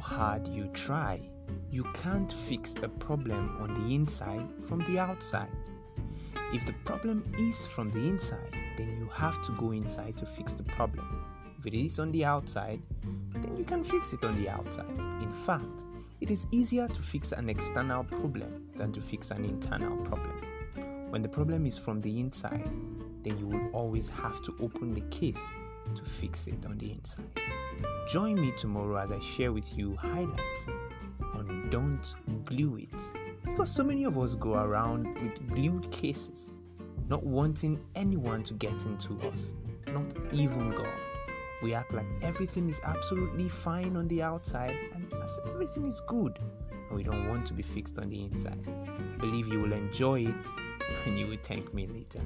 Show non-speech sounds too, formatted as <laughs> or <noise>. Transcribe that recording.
hard you try, you can't fix a problem on the inside from the outside. If the problem is from the inside, then you have to go inside to fix the problem. If it is on the outside, then you can fix it on the outside. In fact, it is easier to fix an external problem than to fix an internal problem. When the problem is from the inside, then you will always have to open the case to fix it on the inside. Join me tomorrow as I share with you highlights on Don't Glue It. Because so many of us go around with glued cases, not wanting anyone to get into us, not even God. We act like everything is absolutely fine on the outside and as everything is good, and we don't want to be fixed on the inside. I believe you will enjoy it <laughs> and you will thank me later.